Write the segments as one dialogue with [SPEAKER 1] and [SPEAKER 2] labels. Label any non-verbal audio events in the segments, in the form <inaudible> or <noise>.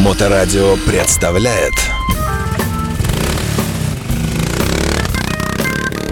[SPEAKER 1] Моторадио представляет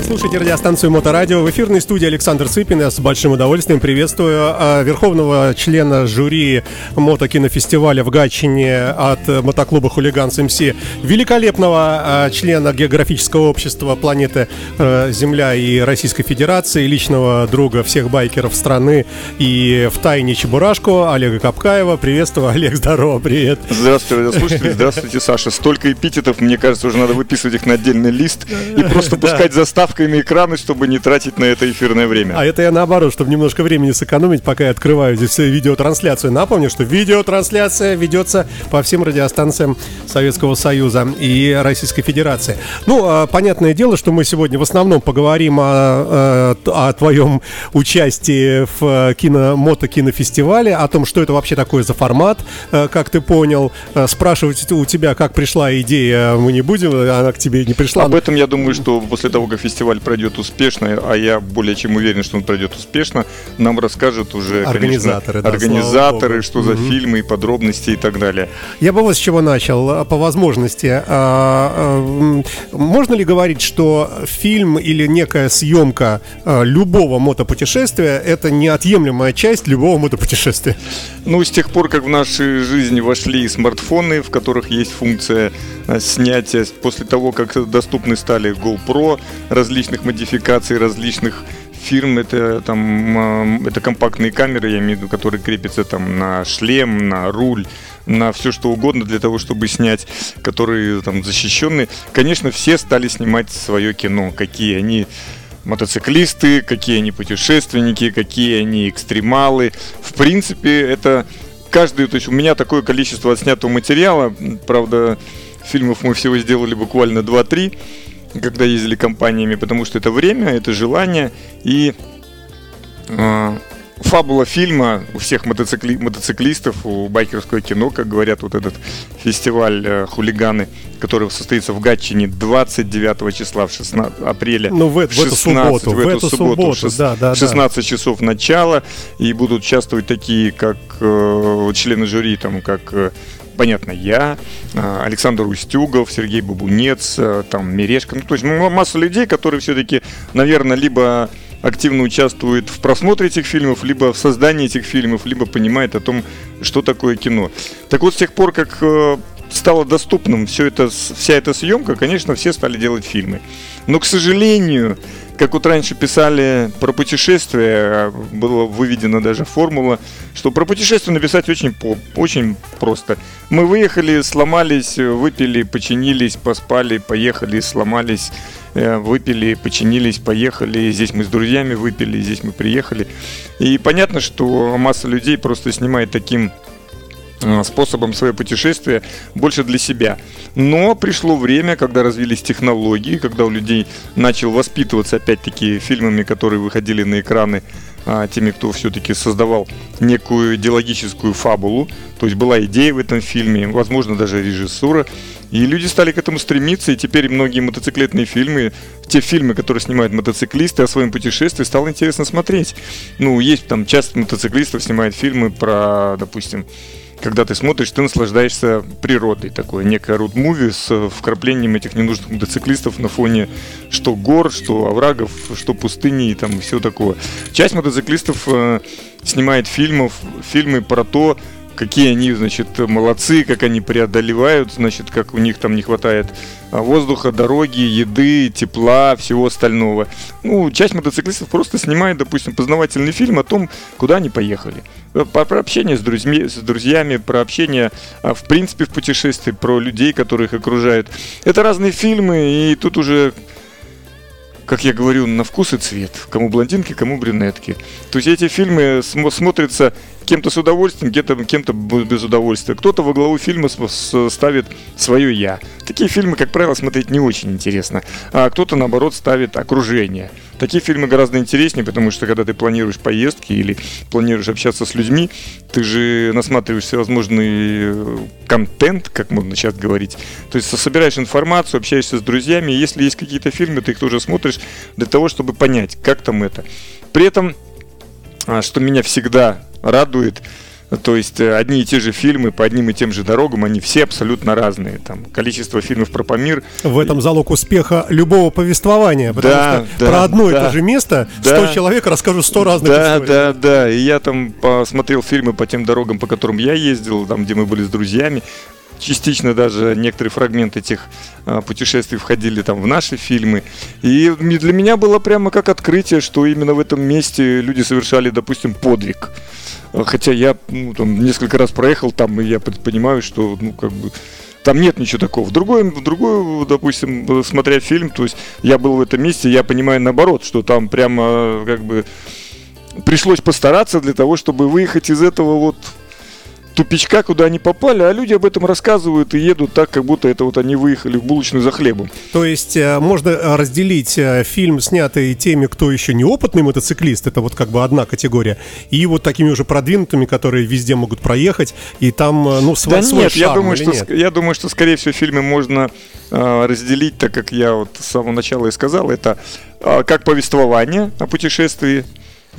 [SPEAKER 2] слушаете радиостанцию Моторадио. В эфирной студии Александр Цыпин. Я с большим удовольствием приветствую а, верховного члена жюри мотокинофестиваля в Гатчине от мотоклуба «Хулиган СМС», великолепного а, члена географического общества планеты а, Земля и Российской Федерации, личного друга всех байкеров страны и в тайне Чебурашку Олега Капкаева. Приветствую, Олег, здорово, привет.
[SPEAKER 3] Здравствуйте, радиослушатели, здравствуйте, Саша. Столько эпитетов, мне кажется, уже надо выписывать их на отдельный лист и просто пускать заставку кнопкой на экраны, чтобы не тратить на это эфирное время.
[SPEAKER 2] А это я наоборот, чтобы немножко времени сэкономить, пока я открываю здесь видеотрансляцию. Напомню, что видеотрансляция ведется по всем радиостанциям Советского Союза и Российской Федерации. Ну, а, понятное дело, что мы сегодня в основном поговорим о, о, о твоем участии в кино, мотокинофестивале, о том, что это вообще такое за формат, э, как ты понял. Э, спрашивать у тебя, как пришла идея, мы не будем, она к тебе не пришла.
[SPEAKER 3] Об этом я думаю, что после того, как фестиваль фестиваль пройдет успешно, а я более чем уверен, что он пройдет успешно, нам расскажут уже
[SPEAKER 2] организаторы,
[SPEAKER 3] конечно, да, организаторы что за угу. фильмы и подробности и так далее.
[SPEAKER 2] Я бы вот с чего начал, а, по возможности. А, а, можно ли говорить, что фильм или некая съемка любого мотопутешествия это неотъемлемая часть любого мотопутешествия?
[SPEAKER 3] Ну, с тех пор, как в нашей жизни вошли смартфоны, в которых есть функция снятия, после того, как доступны стали GoPro, различные различных модификаций, различных фирм. Это там это компактные камеры, я имею в виду, которые крепятся там на шлем, на руль, на все что угодно для того, чтобы снять, которые там защищенные. Конечно, все стали снимать свое кино, какие они мотоциклисты, какие они путешественники, какие они экстремалы. В принципе, это каждый, то есть у меня такое количество отснятого материала, правда, фильмов мы всего сделали буквально 2-3, когда ездили компаниями, потому что это время, это желание и э, фабула фильма у всех мотоцикли, мотоциклистов, у байкерского кино, как говорят, вот этот фестиваль э, «Хулиганы», который состоится в Гатчине 29 числа, в 16 апреля.
[SPEAKER 2] Ну, в, 16, в эту субботу.
[SPEAKER 3] В эту, в субботу, субботу 6, да, да, 16 да. часов начала, и будут участвовать такие, как э, члены жюри, там, как э, понятно, я, а, Александр Устюгов, Сергей Бабунец, а, там, Мерешка, ну, то есть масса людей, которые все-таки, наверное, либо активно участвуют в просмотре этих фильмов, либо в создании этих фильмов, либо понимает о том, что такое кино. Так вот, с тех пор, как э, стало доступным все это, вся эта съемка, конечно, все стали делать фильмы. Но, к сожалению, как вот раньше писали про путешествия, была выведена даже формула, что про путешествие написать очень, очень просто. Мы выехали, сломались, выпили, починились, поспали, поехали, сломались, э, выпили, починились, поехали. Здесь мы с друзьями выпили, здесь мы приехали. И понятно, что масса людей просто снимает таким способом свое путешествие больше для себя. Но пришло время, когда развились технологии, когда у людей начал воспитываться опять-таки фильмами, которые выходили на экраны а, теми, кто все-таки создавал некую идеологическую фабулу. То есть была идея в этом фильме, возможно, даже режиссура. И люди стали к этому стремиться, и теперь многие мотоциклетные фильмы, те фильмы, которые снимают мотоциклисты о своем путешествии, стало интересно смотреть. Ну, есть там часто мотоциклистов снимают фильмы про, допустим, когда ты смотришь, ты наслаждаешься природой. Такое некое руд-муви с вкраплением этих ненужных мотоциклистов на фоне что гор, что оврагов, что пустыни и там все такое. Часть мотоциклистов э, снимает фильмов, фильмы про то, какие они, значит, молодцы, как они преодолевают, значит, как у них там не хватает а, воздуха, дороги, еды, тепла, всего остального. Ну, часть мотоциклистов просто снимает, допустим, познавательный фильм о том, куда они поехали. Э, про, про общение с друзьями, с друзьями, про общение, а, в принципе, в путешествии, про людей, которые их окружают. Это разные фильмы, и тут уже как я говорю, на вкус и цвет. Кому блондинки, кому брюнетки. То есть эти фильмы смотрятся кем-то с удовольствием, кем-то кем-то без удовольствия. Кто-то во главу фильма ставит свое «я». Такие фильмы, как правило, смотреть не очень интересно. А кто-то, наоборот, ставит окружение. Такие фильмы гораздо интереснее, потому что когда ты планируешь поездки или планируешь общаться с людьми, ты же насматриваешь всевозможный э, контент, как можно сейчас говорить. То есть собираешь информацию, общаешься с друзьями, если есть какие-то фильмы, ты их тоже смотришь для того, чтобы понять, как там это. При этом, что меня всегда радует, То есть э, одни и те же фильмы по одним и тем же дорогам, они все абсолютно разные. Там количество фильмов про Памир.
[SPEAKER 2] В этом залог успеха любого повествования, потому да, что да, про одно да, и то же место да, 100 человек расскажут 100 разных
[SPEAKER 3] да,
[SPEAKER 2] историй.
[SPEAKER 3] Да, да, да. И я там посмотрел фильмы по тем дорогам, по которым я ездил, там, где мы были с друзьями. Частично даже некоторые фрагменты этих а, путешествий входили там в наши фильмы. И для меня было прямо как открытие, что именно в этом месте люди совершали, допустим, подвиг. Хотя я ну, там, несколько раз проехал там, и я понимаю, что ну, как бы, там нет ничего такого. В другой, другой, допустим, смотря фильм, то есть я был в этом месте, я понимаю наоборот, что там прямо как бы пришлось постараться для того, чтобы выехать из этого вот тупичка, куда они попали, а люди об этом рассказывают и едут так, как будто это вот они выехали в булочную за хлебом.
[SPEAKER 2] То есть э, можно э, разделить э, фильм, снятый теми, кто еще не опытный мотоциклист, это вот как бы одна категория, и вот такими уже продвинутыми, которые везде могут проехать, и там, ну, свой,
[SPEAKER 3] да
[SPEAKER 2] свой
[SPEAKER 3] нет,
[SPEAKER 2] шарм,
[SPEAKER 3] я думаю, что,
[SPEAKER 2] нет?
[SPEAKER 3] я думаю, что, скорее всего, фильмы можно э, разделить, так как я вот с самого начала и сказал, это э, как повествование о путешествии,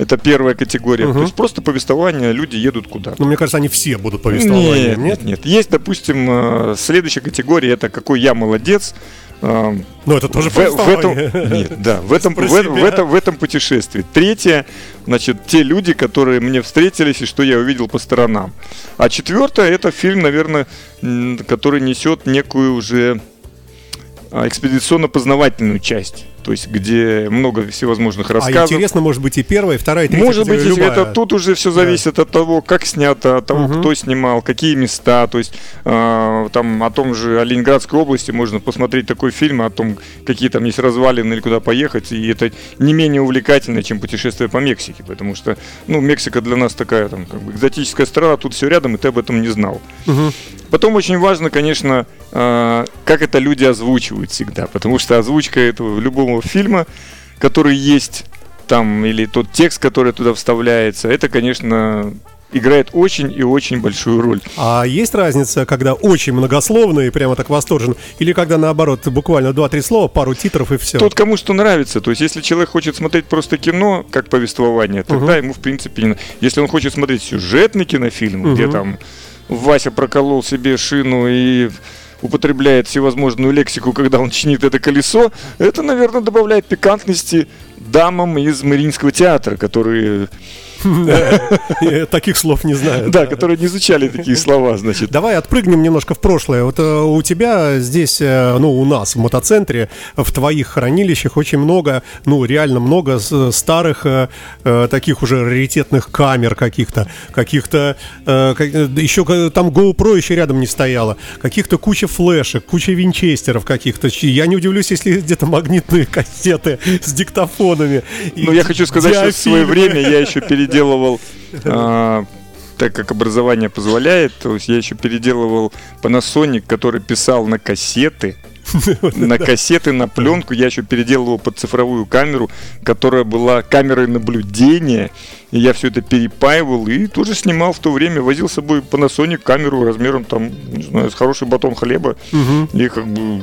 [SPEAKER 3] это первая категория. Угу. То есть просто повествование, люди едут куда.
[SPEAKER 2] Ну, мне кажется, они все будут повествования.
[SPEAKER 3] Нет, нет, нет. Есть, допустим, э, следующая категория, это какой я молодец.
[SPEAKER 2] Э, ну, это тоже в, в
[SPEAKER 3] этом, <laughs> Нет, да, в этом, в, в, этом, в этом путешествии. Третье, значит, те люди, которые мне встретились и что я увидел по сторонам. А четвертое, это фильм, наверное, который несет некую уже а, экспедиционно-познавательную часть. То есть, где много всевозможных а рассказов. А
[SPEAKER 2] интересно, может быть, и первая, и вторая, и третья.
[SPEAKER 3] Может быть, любая. это тут уже все зависит да. от того, как снято, от того, угу. кто снимал, какие места. То есть, э, там о том же о Ленинградской области можно посмотреть такой фильм, о том, какие там есть развалины или куда поехать. И это не менее увлекательно, чем путешествие по Мексике. Потому что, ну, Мексика для нас такая там как бы экзотическая страна, тут все рядом, и ты об этом не знал. Угу. Потом очень важно, конечно, э, как это люди озвучивают всегда. Потому что озвучка этого любого любого фильма, который есть там, или тот текст, который туда вставляется, это, конечно, играет очень и очень большую роль.
[SPEAKER 2] А есть разница, когда очень многословно и прямо так восторжен, или когда наоборот, буквально 2-3 слова, пару титров и все?
[SPEAKER 3] Тот, кому что нравится. То есть, если человек хочет смотреть просто кино, как повествование, тогда угу. ему, в принципе, не... Если он хочет смотреть сюжетный кинофильм, угу. где там Вася проколол себе шину и употребляет всевозможную лексику, когда он чинит это колесо, это, наверное, добавляет пикантности дамам из Мариинского театра, которые <laughs>
[SPEAKER 2] Таких слов не знаю.
[SPEAKER 3] Да, которые не изучали такие слова, значит.
[SPEAKER 2] Давай отпрыгнем немножко в прошлое. Вот э, у тебя здесь, э, ну, у нас в мотоцентре, в твоих хранилищах очень много, ну, реально много старых э, таких уже раритетных камер каких-то, каких-то, еще там GoPro еще рядом не стояло, каких-то куча флешек, куча винчестеров каких-то. Я не удивлюсь, если где-то магнитные <laughs> кассеты с диктофонами.
[SPEAKER 3] Ну, я хочу сказать, что в свое время я еще перед переделывал, а, так как образование позволяет, то есть я еще переделывал Panasonic, который писал на кассеты, на кассеты, на пленку. Я еще переделывал под цифровую камеру, которая была камерой наблюдения. И я все это перепаивал и тоже снимал в то время. Возил с собой Panasonic камеру размером там, не знаю, с хороший батон хлеба. И как бы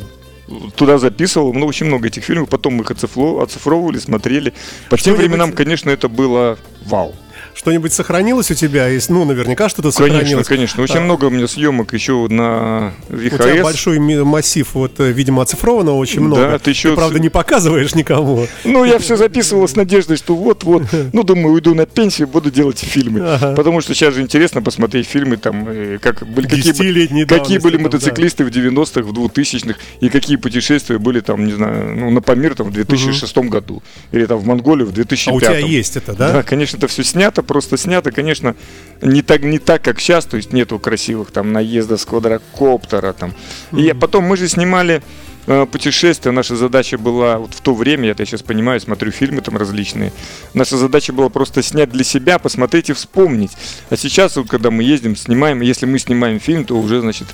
[SPEAKER 3] туда записывал, ну, очень много этих фильмов, потом мы их оцифровывали, смотрели. По тем временам, конечно, это было вау.
[SPEAKER 2] Что-нибудь сохранилось у тебя? Есть, ну, наверняка что-то сохранилось.
[SPEAKER 3] Конечно, конечно. Очень а... много у меня съемок еще на VHS. У
[SPEAKER 2] тебя большой массив, вот, э, видимо, оцифровано очень много. Да, ты еще... Ты, правда, не показываешь никому.
[SPEAKER 3] Ну, я все записывал с надеждой, что вот-вот, <laughs> ну, думаю, уйду на пенсию, буду делать фильмы. Ага. Потому что сейчас же интересно посмотреть фильмы, там, э, как были, какие, какие были мотоциклисты да. в 90-х, в 2000-х, и какие путешествия были там, не знаю, ну, на Памир там в 2006 угу. году, или там в Монголию в 2005. А у тебя
[SPEAKER 2] есть это, да?
[SPEAKER 3] Да, конечно, это все снято, просто снято, конечно, не так, не так, как сейчас, то есть нету красивых там наездов с квадрокоптера там. Mm-hmm. И потом мы же снимали э, путешествия, наша задача была вот в то время, я сейчас понимаю, смотрю фильмы там различные, наша задача была просто снять для себя, посмотреть и вспомнить. А сейчас, вот, когда мы ездим, снимаем, если мы снимаем фильм, то уже, значит,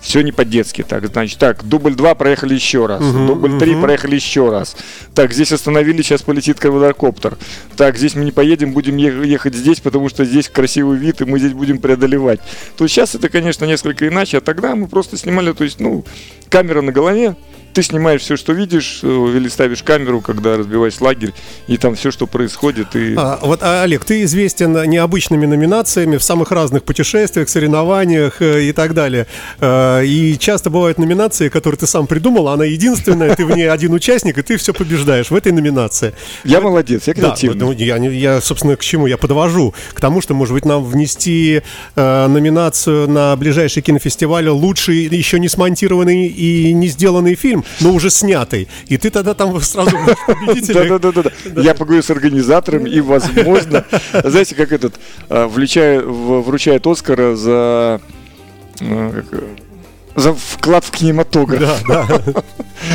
[SPEAKER 3] все не по-детски. Так, значит, так, дубль 2 проехали еще раз. Uh-huh, дубль 3 uh-huh. проехали еще раз. Так, здесь остановились, сейчас полетит квадрокоптер. Так, здесь мы не поедем, будем ехать здесь, потому что здесь красивый вид, и мы здесь будем преодолевать. То есть сейчас это, конечно, несколько иначе, а тогда мы просто снимали, то есть, ну, камера на голове, ты снимаешь все, что видишь, э, или ставишь камеру, когда разбиваешь лагерь, и там все, что происходит. И...
[SPEAKER 2] А, вот, а, Олег, ты известен необычными номинациями в самых разных путешествиях, соревнованиях э, и так далее. Э, и часто бывают номинации, которые ты сам придумал, она единственная, ты в ней один участник, и ты все побеждаешь в этой номинации.
[SPEAKER 3] Я молодец, я креативный. Да, ну,
[SPEAKER 2] я, я, собственно, к чему я подвожу? К тому, что, может быть, нам внести э, номинацию на ближайший кинофестиваль лучший еще не смонтированный и не сделанный фильм, но уже снятый. И ты тогда там сразу победитель.
[SPEAKER 3] Да-да-да. Я поговорю с организатором и, возможно, знаете, как этот, э, вручает Оскара за э, за вклад в кинематограф. Да, да.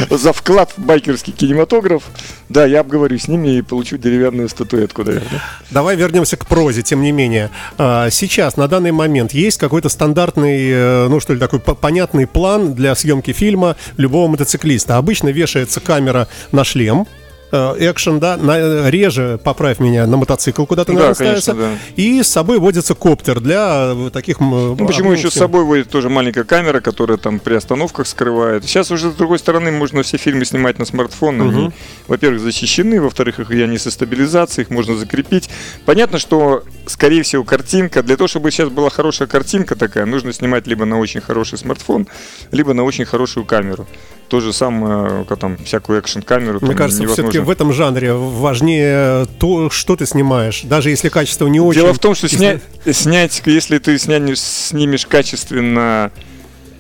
[SPEAKER 3] <laughs> за вклад в байкерский кинематограф. Да, я обговорю с ними и получу деревянную статуэтку, наверное.
[SPEAKER 2] Давай вернемся к прозе, тем не менее. А, сейчас, на данный момент, есть какой-то стандартный, э, ну что ли, такой понятный план для съемки фильма любого мотоциклиста. Обычно вешается камера на шлем, экшен, да, на, э, реже, поправь меня, на мотоцикл куда-то да, ставится. Да. И с собой водится коптер для э, таких...
[SPEAKER 3] Ну, почему еще с собой водит тоже маленькая камера, которая там при остановках скрывает. Сейчас уже, с другой стороны, можно все фильмы снимать на смартфон. Угу. Во-первых, защищены, во-вторых, их они со стабилизацией, их можно закрепить. Понятно, что, скорее всего, картинка, для того, чтобы сейчас была хорошая картинка такая, нужно снимать либо на очень хороший смартфон, либо на очень хорошую камеру то же самое, как там, всякую экшн-камеру.
[SPEAKER 2] Мне кажется, все-таки в этом жанре важнее то, что ты снимаешь, даже если качество не очень.
[SPEAKER 3] Дело в том, что снять, <laughs> снять если ты снять, снимешь качественно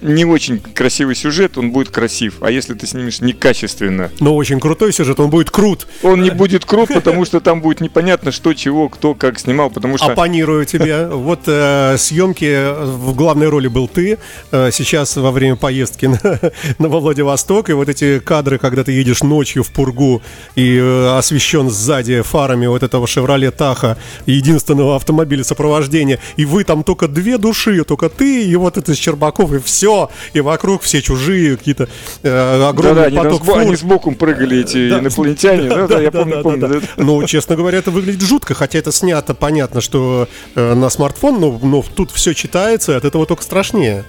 [SPEAKER 3] не очень красивый сюжет, он будет красив. А если ты снимешь некачественно...
[SPEAKER 2] Но очень крутой сюжет, он будет крут.
[SPEAKER 3] Он не будет крут, потому что там будет непонятно, что, чего, кто, как снимал, потому что...
[SPEAKER 2] Оппонирую тебе. Вот э, съемки в главной роли был ты. Э, сейчас во время поездки <laughs> на, на Владивосток, и вот эти кадры, когда ты едешь ночью в Пургу и э, освещен сзади фарами вот этого «Шевроле Таха», единственного автомобиля сопровождения, и вы там только две души, только ты и вот это Щербаков, и все и вокруг все чужие, какие-то э, огромный да, да, поток
[SPEAKER 3] они, они с боком прыгали, эти да, инопланетяне, да, да, да, я да, помню, да, помню. Да, да.
[SPEAKER 2] Ну, честно говоря, это выглядит жутко, хотя это снято, понятно, что э, на смартфон, но, но тут все читается, от этого только страшнее.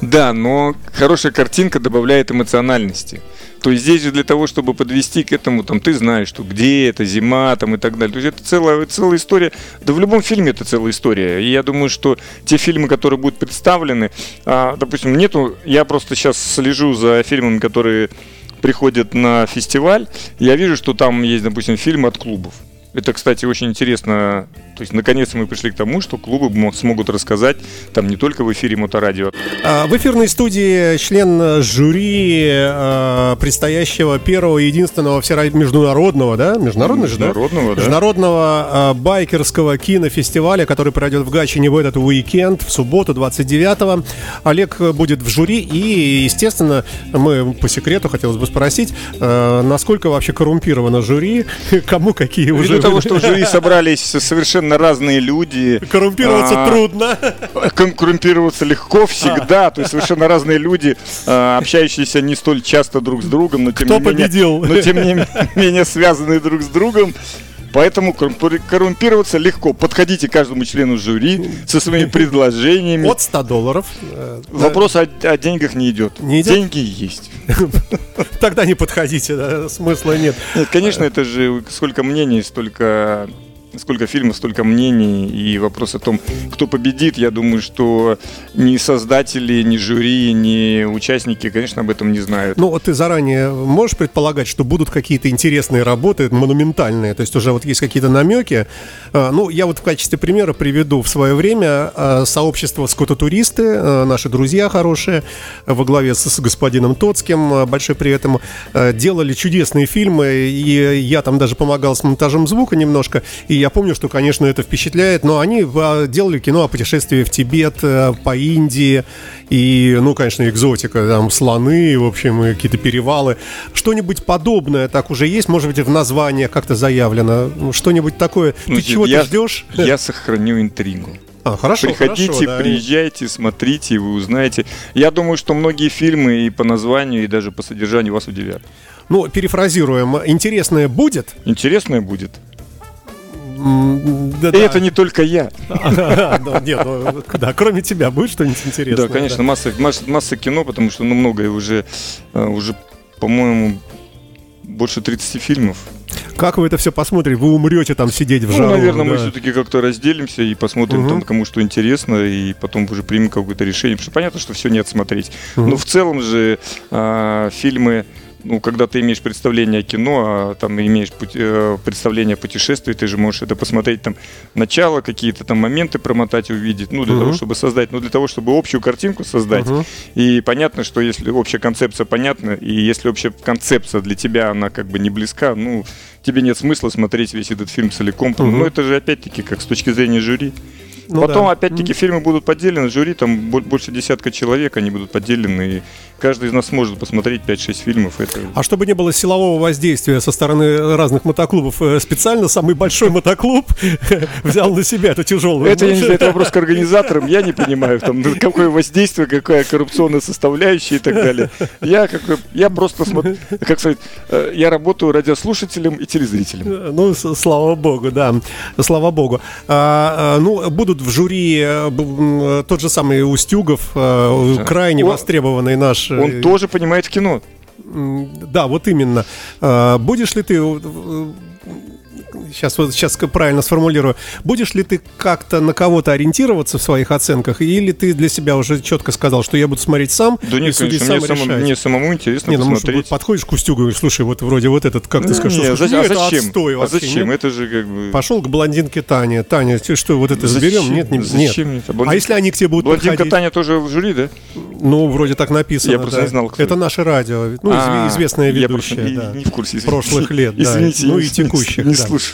[SPEAKER 3] Да, но хорошая картинка добавляет эмоциональности. То есть здесь же для того, чтобы подвести к этому, там, ты знаешь, что где это, зима, там, и так далее. То есть это целая, целая история. Да в любом фильме это целая история. И я думаю, что те фильмы, которые будут представлены, а, допустим, нету, я просто сейчас слежу за фильмами, которые приходят на фестиваль, я вижу, что там есть, допустим, фильмы от клубов. Это, кстати, очень интересно. То есть, наконец мы пришли к тому, что клубы смогут рассказать там не только в эфире Моторадио.
[SPEAKER 2] А, в эфирной студии член жюри а, предстоящего первого и единственного международного, да? Международного же,
[SPEAKER 3] да? Международного, да.
[SPEAKER 2] Международного а, байкерского кинофестиваля, который пройдет в Гатчине в этот уикенд, в субботу, 29-го. Олег будет в жюри и, естественно, мы по секрету хотелось бы спросить, насколько вообще коррумпировано жюри, <laughs> кому какие уже
[SPEAKER 3] того, что в жюри собрались совершенно разные люди.
[SPEAKER 2] Коррумпироваться а, трудно.
[SPEAKER 3] Коррумпироваться легко всегда. А. То есть совершенно разные люди, а, общающиеся не столь часто друг с другом, но тем
[SPEAKER 2] Кто
[SPEAKER 3] не
[SPEAKER 2] победил?
[SPEAKER 3] менее, но тем не менее связанные друг с другом. Поэтому коррумпироваться легко. Подходите каждому члену жюри со своими предложениями.
[SPEAKER 2] От 100 долларов.
[SPEAKER 3] Э, Вопрос о, о деньгах не идет.
[SPEAKER 2] Не идет?
[SPEAKER 3] Деньги есть. <laughs>
[SPEAKER 2] Тогда не подходите, да, смысла нет.
[SPEAKER 3] Нет, конечно, это же сколько мнений, столько сколько фильмов, столько мнений, и вопрос о том, кто победит, я думаю, что ни создатели, ни жюри, ни участники, конечно, об этом не знают.
[SPEAKER 2] Ну, вот ты заранее можешь предполагать, что будут какие-то интересные работы, монументальные, то есть уже вот есть какие-то намеки. А, ну, я вот в качестве примера приведу в свое время а, сообщество скототуристы, а, наши друзья хорошие, во главе с господином Тоцким, большой привет ему, делали чудесные фильмы, и я там даже помогал с монтажом звука немножко, и я я помню, что, конечно, это впечатляет, но они а, делали кино о путешествии в Тибет, э, по Индии, и, ну, конечно, экзотика, там слоны, в общем, и какие-то перевалы. Что-нибудь подобное так уже есть, может быть, в названии как-то заявлено, ну, что-нибудь такое. Ну, Ты чего
[SPEAKER 3] я,
[SPEAKER 2] ты ждешь?
[SPEAKER 3] Я сохраню интригу.
[SPEAKER 2] А, хорошо,
[SPEAKER 3] Приходите,
[SPEAKER 2] хорошо,
[SPEAKER 3] да. приезжайте, смотрите, вы узнаете. Я думаю, что многие фильмы и по названию, и даже по содержанию вас удивят.
[SPEAKER 2] Ну, перефразируем, интересное будет?
[SPEAKER 3] Интересное будет. Да, И это не только я. <laughs>
[SPEAKER 2] Нет, ну, да, кроме тебя будет что-нибудь интересное?
[SPEAKER 3] Да, конечно, масса, кино, потому что ну, многое уже, э, уже по-моему, больше 30 фильмов.
[SPEAKER 2] Как вы это все посмотрите? Вы умрете там сидеть в жару?
[SPEAKER 3] Ну, наверное, да. мы все-таки как-то разделимся и посмотрим угу. там, кому что интересно, и потом уже примем какое-то решение. Потому что понятно, что все не отсмотреть. Угу. Но в целом же э, фильмы ну, когда ты имеешь представление о кино, а там имеешь пути, э, представление о путешествии, ты же можешь это посмотреть там начало, какие-то там моменты промотать, увидеть, ну, для uh-huh. того, чтобы создать, ну, для того, чтобы общую картинку создать. Uh-huh. И понятно, что если общая концепция понятна, и если общая концепция для тебя, она как бы не близка, ну, тебе нет смысла смотреть весь этот фильм целиком. Uh-huh. Ну, это же опять-таки как с точки зрения жюри. Ну, Потом, да. опять-таки, фильмы будут поделены, жюри там больше десятка человек, они будут поделены, и каждый из нас сможет посмотреть 5-6 фильмов. Это...
[SPEAKER 2] А чтобы не было силового воздействия со стороны разных мотоклубов, э, специально самый большой мотоклуб <laughs> взял на себя эту тяжелую.
[SPEAKER 3] Это, я это вопрос к <laughs> организаторам, я не понимаю, там, ну, какое воздействие, какая коррупционная составляющая и так далее. Я, как, я просто смотрю, как сказать, э, я работаю радиослушателем и телезрителем.
[SPEAKER 2] Ну, слава богу, да, слава богу. А, ну, будут в жюри тот же самый Устюгов, крайне востребованный наш
[SPEAKER 3] он э, тоже понимает кино.
[SPEAKER 2] Да, вот именно. Будешь ли ты сейчас вот сейчас правильно сформулирую, будешь ли ты как-то на кого-то ориентироваться в своих оценках, или ты для себя уже четко сказал, что я буду смотреть сам?
[SPEAKER 3] Да нет, конечно, мне, сам, мне самому интересно не, ну, посмотреть. Может,
[SPEAKER 2] подходишь к Устюгу и говоришь, слушай, вот вроде вот этот, как ты скажешь,
[SPEAKER 3] нет, слушай, а это зачем? отстой а вообще, зачем? Нет? Это же как бы...
[SPEAKER 2] Пошел к блондинке Тане. Таня, ты что, вот это зачем? заберем? Нет, не, зачем? нет. А, блондин... а если они к тебе будут
[SPEAKER 3] Блондинка подходить? Таня тоже в жюри, да?
[SPEAKER 2] Ну, вроде так написано.
[SPEAKER 3] Я просто
[SPEAKER 2] да.
[SPEAKER 3] не знал,
[SPEAKER 2] кто Это наше радио, ну, а, известная ведущая. Я да.
[SPEAKER 3] не в курсе.
[SPEAKER 2] Прошлых лет, Извините, ну и текущих.
[SPEAKER 3] Не слушаю.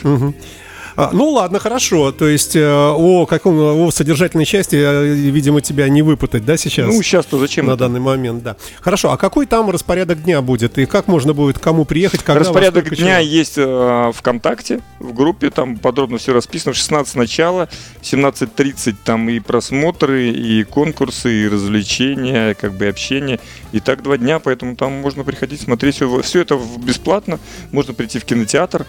[SPEAKER 2] А, ну ладно, хорошо. То есть э, о каком о содержательной части, э, видимо, тебя не выпутать, да, сейчас?
[SPEAKER 3] Ну, сейчас-то зачем?
[SPEAKER 2] На это? данный момент, да. Хорошо, а какой там распорядок дня будет? И как можно будет кому приехать, когда
[SPEAKER 3] Распорядок дня человек? есть э, ВКонтакте, в группе, там подробно все расписано. В 16 начала, в 17.30 там и просмотры, и конкурсы, и развлечения, как бы общение. И так два дня, поэтому там можно приходить смотреть. Все, все это бесплатно. Можно прийти в кинотеатр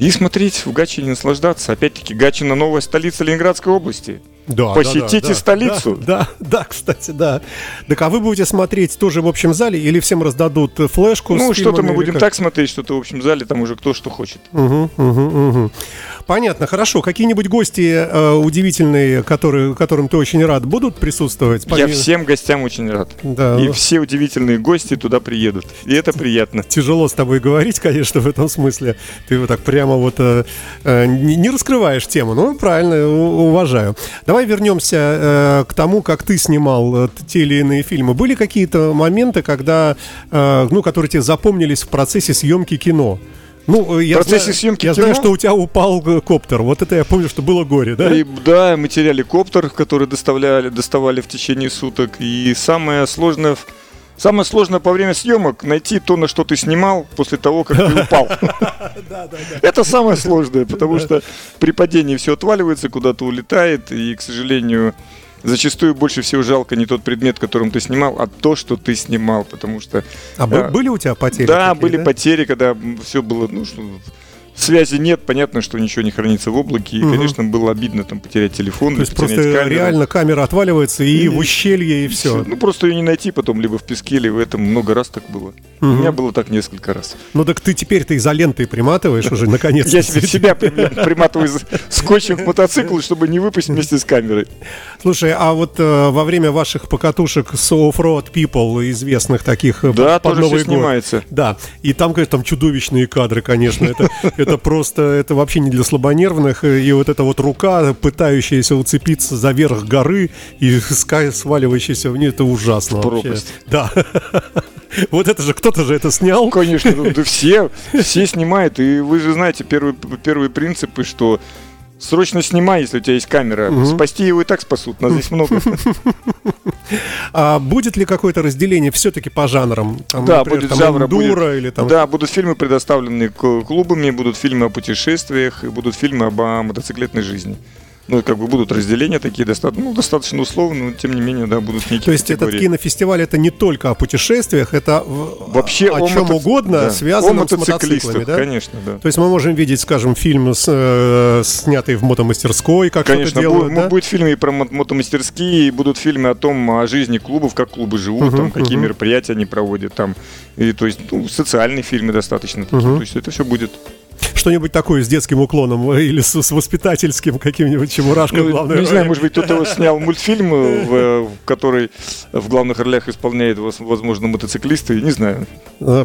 [SPEAKER 3] и смотреть в Гатчине, наслаждаться. Опять-таки, Гатчина новая столица Ленинградской области. Да, Посетите да, да, столицу.
[SPEAKER 2] Да, да, <laughs> да, кстати, да. Так а вы будете смотреть тоже в общем зале или всем раздадут флешку?
[SPEAKER 3] Ну, что-то мы будем как? так смотреть, что-то в общем зале, там уже кто что хочет.
[SPEAKER 2] Угу, угу, угу. Понятно, хорошо. Какие-нибудь гости э, удивительные, которые, которым ты очень рад, будут присутствовать?
[SPEAKER 3] Я всем гостям очень рад. Да. И все удивительные гости туда приедут. И это приятно.
[SPEAKER 2] Тяжело с тобой говорить, конечно, в этом смысле. Ты вот так прямо вот э, э, не, не раскрываешь тему. Ну, правильно, уважаю. Давай вернемся э, к тому, как ты снимал э, те или иные фильмы. Были какие-то моменты, когда, э, ну, которые тебе запомнились в процессе съемки кино? Ну, я, в процессе знаю, съемки я кино... знаю, что у тебя упал коптер. Вот это я помню, что было горе, да?
[SPEAKER 3] И, да, мы теряли коптер, который доставляли, доставали в течение суток. И самое сложное, самое сложное по время съемок найти то, на что ты снимал после того, как ты упал. <laughs> Это самое сложное, потому что при падении все отваливается, куда-то улетает, и, к сожалению, зачастую больше всего жалко не тот предмет, которым ты снимал, а то, что ты снимал, потому что...
[SPEAKER 2] А э, были у тебя потери?
[SPEAKER 3] Да, были потери, когда все было, ну, что связи нет, понятно, что ничего не хранится в облаке, и, угу. конечно, было обидно там потерять телефон.
[SPEAKER 2] То есть просто камеру. реально камера отваливается и, и в ущелье, и все.
[SPEAKER 3] Ну, просто ее не найти потом, либо в песке, либо в этом много раз так было. Угу. У меня было так несколько раз.
[SPEAKER 2] Ну, так ты теперь ты изолентой приматываешь уже, <laughs> наконец
[SPEAKER 3] Я себе себя <laughs> приматываю скотчем к мотоциклу, чтобы не выпасть вместе с камерой.
[SPEAKER 2] Слушай, а вот э, во время ваших покатушек с Offroad People, известных таких
[SPEAKER 3] э, Да, тоже все снимается.
[SPEAKER 2] Да, и там, конечно, там чудовищные кадры, конечно. Это <laughs> это просто, это вообще не для слабонервных. И вот эта вот рука, пытающаяся уцепиться за верх горы и сваливающаяся вниз, это ужасно.
[SPEAKER 3] Пропасть.
[SPEAKER 2] Да. <laughs> Вот это же, кто-то же это снял.
[SPEAKER 3] Конечно, да все, <laughs> все снимают. И вы же знаете первые, первые принципы, что Срочно снимай, если у тебя есть камера. Угу. Спасти его и так спасут. Нас здесь много. <laughs>
[SPEAKER 2] А будет ли какое-то разделение все-таки по жанрам?
[SPEAKER 3] Там, да, например, будет жанр. Будет, или там... Да, будут фильмы, предоставленные клубами, будут фильмы о путешествиях, и будут фильмы об мотоциклетной жизни. Ну, как бы будут разделения такие, достаточно, ну, достаточно условно, но тем не менее, да, будут некие
[SPEAKER 2] То есть категории. этот кинофестиваль это не только о путешествиях, это вообще о, о чем мотоц... угодно, да. связанном с мотоциклами, да?
[SPEAKER 3] Конечно, да.
[SPEAKER 2] То есть мы можем видеть, скажем, фильм, с, э, снятый в мотомастерской, как
[SPEAKER 3] Конечно,
[SPEAKER 2] делают,
[SPEAKER 3] да? будет фильмы и про мотомастерские, и будут фильмы о том, о жизни клубов, как клубы живут, uh-huh, там, какие uh-huh. мероприятия они проводят, там, и то есть, ну, социальные фильмы достаточно такие, uh-huh. то есть это все будет
[SPEAKER 2] что-нибудь такое с детским уклоном э, или с, с воспитательским каким-нибудь Чебурашкой
[SPEAKER 3] ну, главной Не знаю, может быть, кто-то снял мультфильм, э, в, э, в который в главных ролях исполняет, возможно, мотоциклисты, не знаю.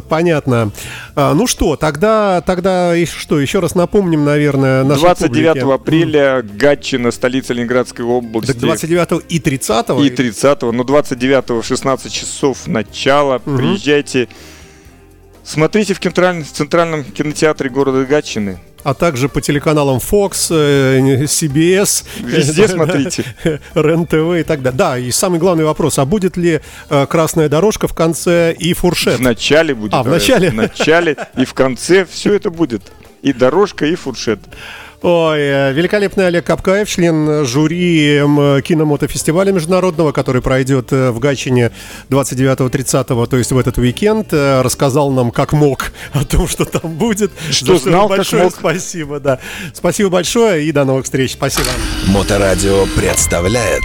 [SPEAKER 2] Понятно. А, ну что, тогда, тогда что, еще раз напомним, наверное, нашей
[SPEAKER 3] 29
[SPEAKER 2] публике.
[SPEAKER 3] апреля Гатчина, столица Ленинградской области. Так
[SPEAKER 2] 29 и 30
[SPEAKER 3] И 30 но 29 в 16 часов начало. Угу. Приезжайте. Смотрите в центральном, кинотеатре города Гатчины.
[SPEAKER 2] А также по телеканалам Fox, э, CBS.
[SPEAKER 3] Везде <laughs> смотрите.
[SPEAKER 2] РЕН-ТВ и так далее. Да, и самый главный вопрос. А будет ли э, красная дорожка в конце и фуршет?
[SPEAKER 3] В начале будет.
[SPEAKER 2] А, в начале?
[SPEAKER 3] В начале и в конце все это будет. И дорожка, и фуршет.
[SPEAKER 2] Ой, э, великолепный Олег Капкаев, член жюри киномотофестиваля международного, который пройдет э, в Гатчине 29-30, то есть в этот уикенд, э, рассказал нам как мог <laughs> о том, что там будет.
[SPEAKER 3] Что знал,
[SPEAKER 2] большое
[SPEAKER 3] как мог.
[SPEAKER 2] спасибо, да. Спасибо большое и до новых встреч. Спасибо.
[SPEAKER 1] Моторадио представляет